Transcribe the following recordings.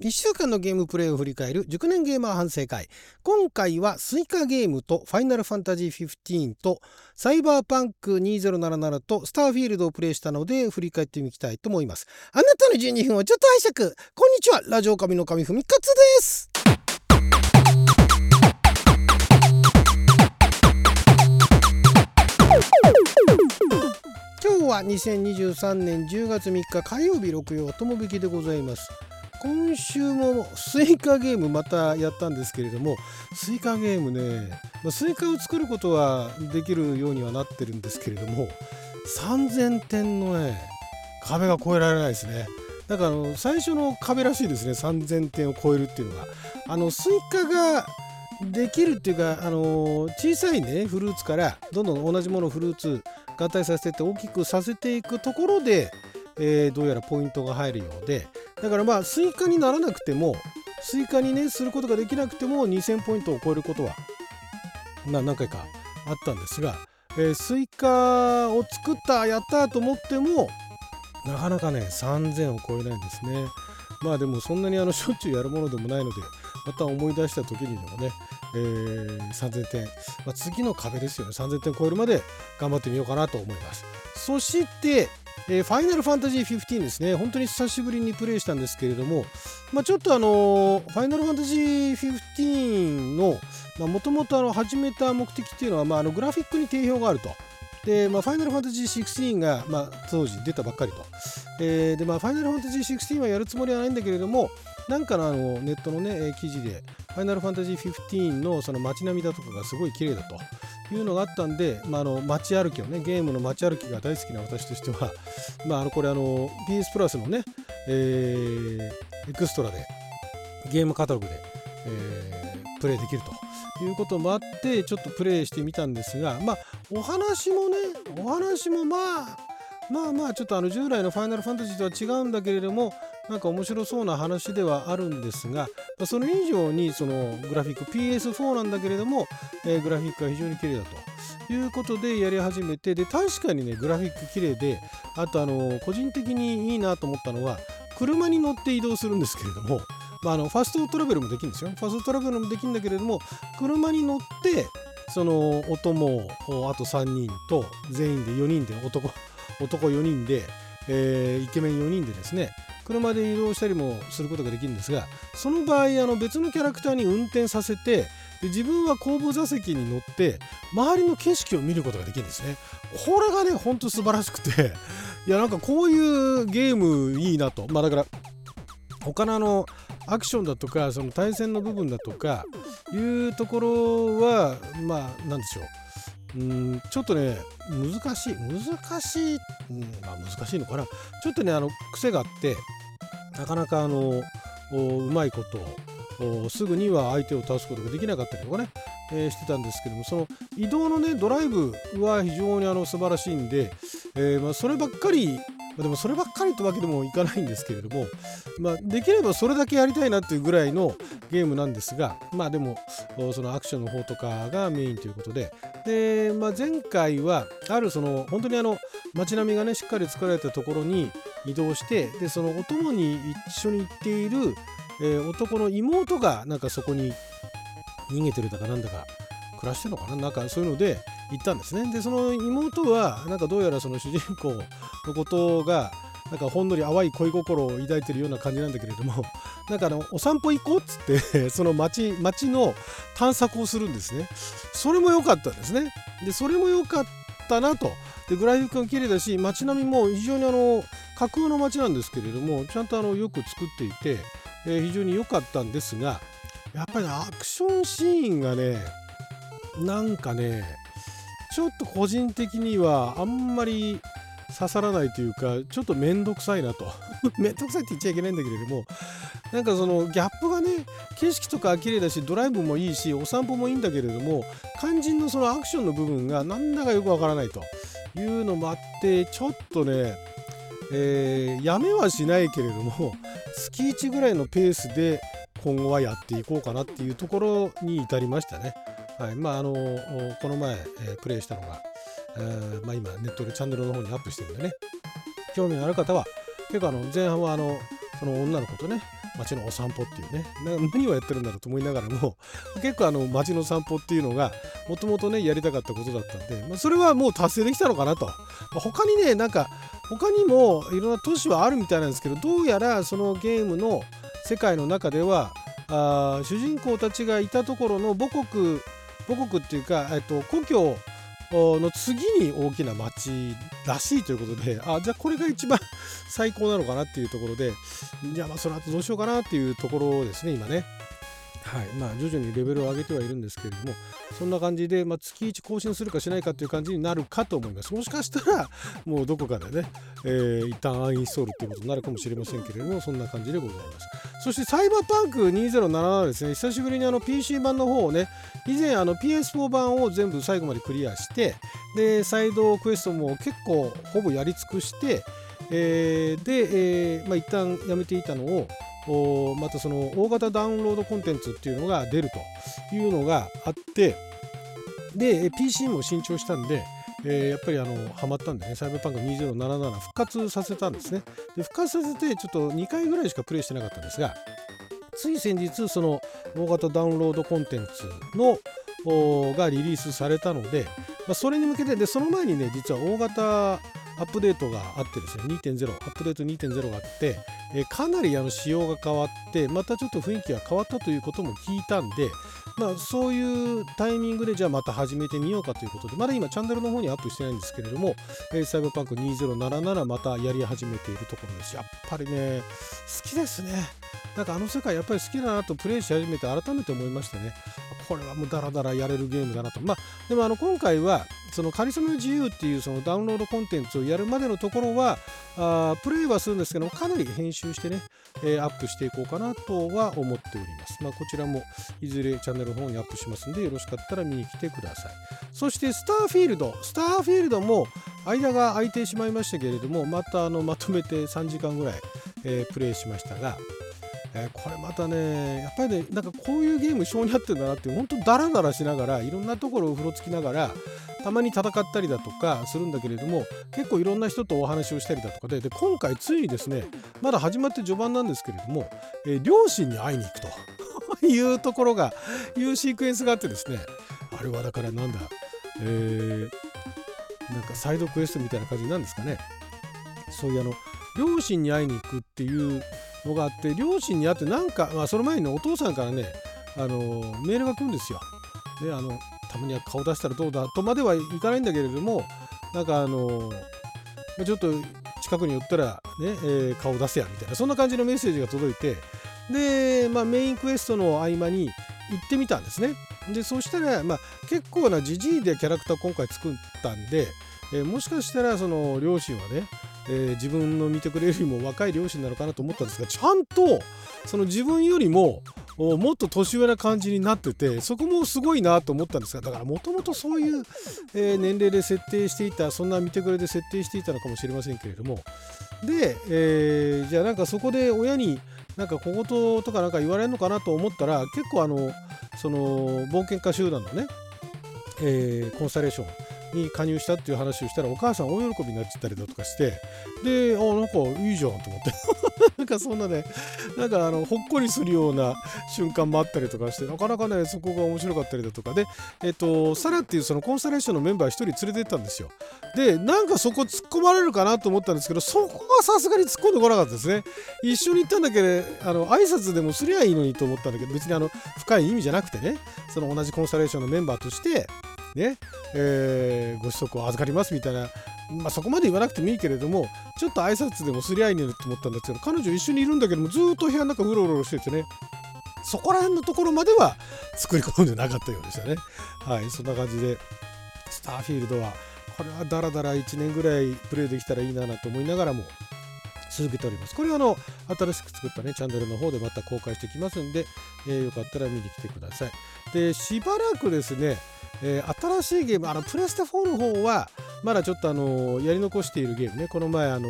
1週間のゲームプレイを振り返る熟年ゲーマー反省会。今回はスイカゲームとファイナルファンタジー15とサイバーパンク2077とスターフィールドをプレイしたので振り返ってみたいと思います。あなたの12分をちょっと拝借。こんにちは。ラジオ神の神ふみかつです。今日は2023年10月3日火曜日6曜とも引きでございます。今週もスイカゲームまたやったんですけれどもスイカゲームね、ま、スイカを作ることはできるようにはなってるんですけれども3000点のね壁が越えられないですね。だからあの最初の壁らしいですね3000点を超えるっていうのが。あのスイカができるっていうかあの小さいねフルーツからどんどん同じものフルーツ合体させてって大きくさせていくところでえー、どうやらポイントが入るようでだからまあスイカにならなくてもスイカにねすることができなくても2000ポイントを超えることはま何回かあったんですが、えー、スイカを作ったやったと思ってもなかなかね3000を超えないんですね。まあでもそんなにあのしょっちゅうやるものでもないのでまた思い出した時にでもね、えー、3000点、まあ、次の壁ですよね。3000点超えるまで頑張ってみようかなと思います。そしてえー、ファイナルファンタジー15ですね、本当に久しぶりにプレイしたんですけれども、まあ、ちょっとあのファイナルファンタジー15の、もともと始めた目的っていうのは、まあ、あのグラフィックに定評があると。で、まあ、ファイナルファンタジー16が、まあ、当時出たばっかりと。えー、で、まあ、ファイナルファンタジー16はやるつもりはないんだけれども、なんかのあのネットのね、記事で、ファイナルファンタジー15のその街並みだとかがすごい綺麗だと。いうのがあったんで、まあ、あの街歩きをねゲームの街歩きが大好きな私としては、まあ、あのこれあの PS プラスのね、えー、エクストラでゲームカタログで、えー、プレイできるということもあってちょっとプレイしてみたんですがまあお話もねお話もまあまあまあちょっとあの従来のファイナルファンタジーとは違うんだけれどもなんか面白そうな話ではあるんですが、それ以上にそのグラフィック PS4 なんだけれども、えー、グラフィックが非常に綺麗だということでやり始めてで確かにねグラフィック綺麗であとあの個人的にいいなと思ったのは車に乗って移動するんですけれども、まあ、あのファストトラベルもできるんですよ。ファストトラベルもできるんだけれども車に乗ってそのお供あと3人と全員で4人で男男4人で、えー、イケメン4人でですね車で移動したりもすることができるんですがその場合あの別のキャラクターに運転させてで自分は後部座席に乗って周りの景色を見ることができるんですね。これがねほんと素晴らしくていやなんかこういうゲームいいなと。まあだから他のあのアクションだとかその対戦の部分だとかいうところはまあなんでしょう。うんちょっとね難しい難しい、うんまあ、難しいのかな。ちょっとねあの癖があってなかなかあのうまいことをすぐには相手を倒すことができなかったりとかね、えー、してたんですけどもその移動のねドライブは非常にあの素晴らしいんで、えー、まあ、そればっかりまでもそればっかりとわけでもいかないんですけれども、まあ、できればそれだけやりたいなっていうぐらいのゲームなんですがまあでもそのアクションの方とかがメインということで。で、まあ、前回はあるその本当にあの街並みがねしっかり作られたところに移動してでそのお供に一緒に行っている、えー、男の妹がなんかそこに逃げてるだかなんだか暮らしてるのかななんかそういうので行ったんですね。でその妹はなんかどうやらその主人公のことがなんかほんのり淡い恋心を抱いてるような感じなんだけれども なんかあのお散歩行こうっつって その街街の探索をするんですね。それも良かったんですね。でそれも良かったなと。でグラフィックが綺麗だし街並みも非常にあの架空の街なんですけれどもちゃんとあのよく作っていて、えー、非常に良かったんですがやっぱり、アクションシーンがねなんかねちょっと個人的にはあんまり刺さらないというかちょっと面倒くさいなと 面倒くさいって言っちゃいけないんだけれどもなんかそのギャップがね景色とか綺麗だしドライブもいいしお散歩もいいんだけれども肝心のそのアクションの部分がなんだかよくわからないというのもあってちょっとねえー、やめはしないけれども月1ぐらいのペースで今後はやっていこうかなっていうところに至りましたね。はい。まあ、あのこの前、えー、プレイしたのが、えーまあ、今ネットでチャンネルの方にアップしてるんでね。興味のある方は結構あの前半はあのその女の子とね、街のお散歩っていうね何をやってるんだろうと思いながらも結構あの街の散歩っていうのがもともとねやりたかったことだったんで、まあ、それはもう達成できたのかなと、まあ、他にねなんか他にもいろんな都市はあるみたいなんですけどどうやらそのゲームの世界の中ではあ主人公たちがいたところの母国母国っていうか、えっと、故郷の次に大きな町らしいということであじゃあこれが一番 最高なのかなっていうところでじゃあまあその後どうしようかなっていうところですね今ね。はい。まあ、徐々にレベルを上げてはいるんですけれどもそんな感じで、まあ、月1更新するかしないかっていう感じになるかと思います。もしかしたら もうどこかでね、えー、一旦アンインストールっていうことになるかもしれませんけれどもそんな感じでございます。そしてサイバーパンク2077ですね。久しぶりにあの PC 版の方をね以前あの PS4 版を全部最後までクリアしてでサイドクエストも結構ほぼやり尽くしてえー、で、えーまあ、一旦やめていたのをまたその大型ダウンロードコンテンツっていうのが出るというのがあってで PC も新調したんで、えー、やっぱりあのハマったんでねサイバーパンク2077復活させたんですね。で復活させてちょっと2回ぐらいしかプレイしてなかったんですがつい先日その大型ダウンロードコンテンツのがリリースされたので、まあ、それに向けてでその前にね実は大型アップデートがあってですね2.0アップデート2.0があって、えー、かなりあの仕様が変わってまたちょっと雰囲気が変わったということも聞いたんで、まあ、そういうタイミングでじゃあまた始めてみようかということでまだ今チャンネルの方にアップしてないんですけれども、えー、サイバーパンク2077またやり始めているところです。やっぱりね好きですね。なんかあの世界やっぱり好きだなとプレイし始めて改めて思いましたね。これはもうダラダラやれるゲームだなと。まあでもあの今回はそのカリスマの自由っていうそのダウンロードコンテンツをやるまでのところはあプレイはするんですけどかなり編集してね、えー、アップしていこうかなとは思っております。まあ、こちらもいずれチャンネルの方にアップしますんでよろしかったら見に来てください。そしてスターフィールド、スターフィールドも間が空いてしまいましたけれどもまたあのまとめて3時間ぐらい、えー、プレイしましたがえ、これまたねやっぱりねなんかこういうゲーム性に合ってるんだなって本当ダラダラしながらいろんなところを風呂つきながらたまに戦ったりだとかするんだけれども結構いろんな人とお話をしたりだとかでで今回ついにですねまだ始まって序盤なんですけれども、えー、両親に会いに行くと いうところがいうシークエンスがあってですねあれはだからなんだえー、なんかサイドクエストみたいな感じなんですかねそういうあの両親に会いに行くっていうのがあって両親に会ってなんか、まあ、その前にねお父さんからねあのメールが来るんですよ。であのたまには顔出したらどうだとまではいかないんだけれどもなんかあのちょっと近くに寄ったらね、えー、顔出せやみたいなそんな感じのメッセージが届いてで、まあ、メインクエストの合間に行ってみたんですね。でそしたら、まあ、結構なじじいでキャラクター今回作ったんで、えー、もしかしたらその両親はねえー、自分の見てくれるよりも若い両親なのかなと思ったんですがちゃんとその自分よりももっと年上な感じになっててそこもすごいなと思ったんですがだからもともとそういう、えー、年齢で設定していたそんな見てくれで設定していたのかもしれませんけれども。で、えー、じゃあなんかそこで親になんか小言とかなんか言われるのかなと思ったら結構あのその冒険家集団のね、えー、コンスタレーションに加入したっていう話をしたらお母さん大喜びになっちゃったりだとかしてであなんかいいじゃんと思って。かそんなねなんかあのほっこりするような瞬間もあったりとかしてなかなかねそこが面白かったりだとかでえっとサラっていうそのコンスタレーションのメンバー1人連れてったんですよ。でなんかそこ突っ込まれるかなと思ったんですけどそこはさすがに突っ込んでこなかったですね。一緒に行ったんだけどあの挨拶でもすりゃいいのにと思ったんだけど別にあの深い意味じゃなくてねその同じコンスタレーションのメンバーとしてね、えー、ご子息を預かりますみたいな、まあ、そこまで言わなくてもいいけれどもちょっと挨拶でもすりゃいいねと思ったんですけど彼女一緒にいるんだけどもずっと部屋の中うろうろしててねそこら辺のところまでは作り込んでなかったようでしたねはいそんな感じでスターフィールドはこれはだらだら1年ぐらいプレイできたらいいなと思いながらも続けております。これはあの新しく作ったねチャンネルの方でまた公開してきますんで、えー、よかったら見に来てください。でしばらくですね、えー、新しいゲームあのプレステ4の方はまだちょっとあのやり残しているゲームね。この前あの、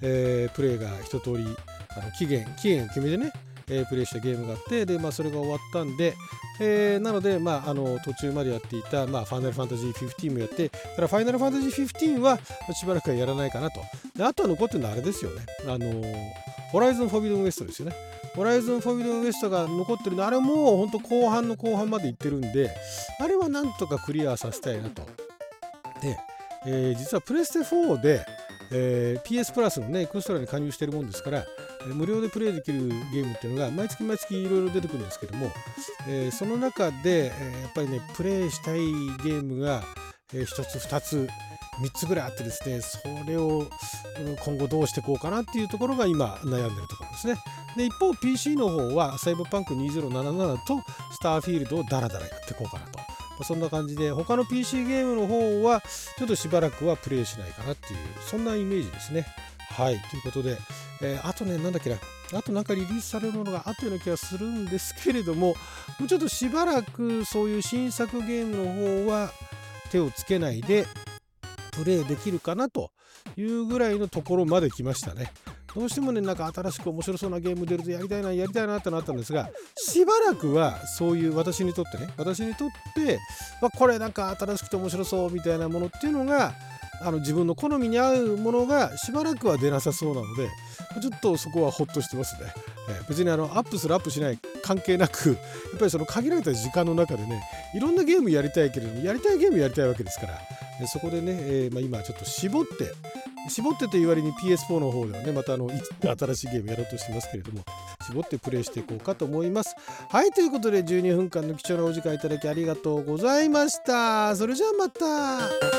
えー、プレイが一通りあの期限期限決めてねえー、プレイしたゲームがあってで、まあ、それが終わったんで、えー、なので、まあ、あの途中までやっていた、まあ、ファイナルファンタジー15もやってただファイナルファンタジー15はしばらくはやらないかなと。であとは残ってるのはあれですよね。あのホライズンフォビドンウエストですよね。ホライズンフォービドウエストが残ってるのあれもうほんと後半の後半まで行ってるんであれはなんとかクリアさせたいなと。で、えー、実はプレステ4で、えー、PS プラスのねエクストラに加入してるもんですから無料でプレイできるゲームっていうのが毎月毎月いろいろ出てくるんですけども、えー、その中で、え、やっぱりねプレイしたいゲームが、え、1つ2つ3つぐらいあってですねそれを今後どうしていこうかなっていうところが今悩んでるところですね。で一方 PC の方はサイバーパンク2077とスターフィールドをダラダラやっていこうかなと。そんな感じで他の PC ゲームの方はちょっとしばらくはプレイしないかなっていうそんなイメージですね。はい。ということでえー、あとね、なんだっけな、あとなんかリリースされるものがあったような気がするんですけれども、もうちょっとしばらくそういう新作ゲームの方は手をつけないでプレイできるかなというぐらいのところまで来ましたね。どうしてもね、なんか新しく面白そうなゲーム出るとやりたいな、やりたいなってなったんですが、しばらくはそういう私にとってね、私にとって、まあ、これなんか新しくて面白そうみたいなものっていうのが、あの自分の好みに合うものがしばらくは出なさそうなのでちょっとそこはほっとしてますね、えー、別にあのアップするアップしない関係なくやっぱりその限られた時間の中でねいろんなゲームやりたいけれどもやりたいゲームやりたいわけですからそこでね、えー、まあ、今ちょっと絞って絞ってという割に PS4 の方ではねまたあの新しいゲームやろうとしてますけれども絞ってプレイしていこうかと思います。はいということで12分間の貴重なお時間いただきありがとうございました。それじゃあまた。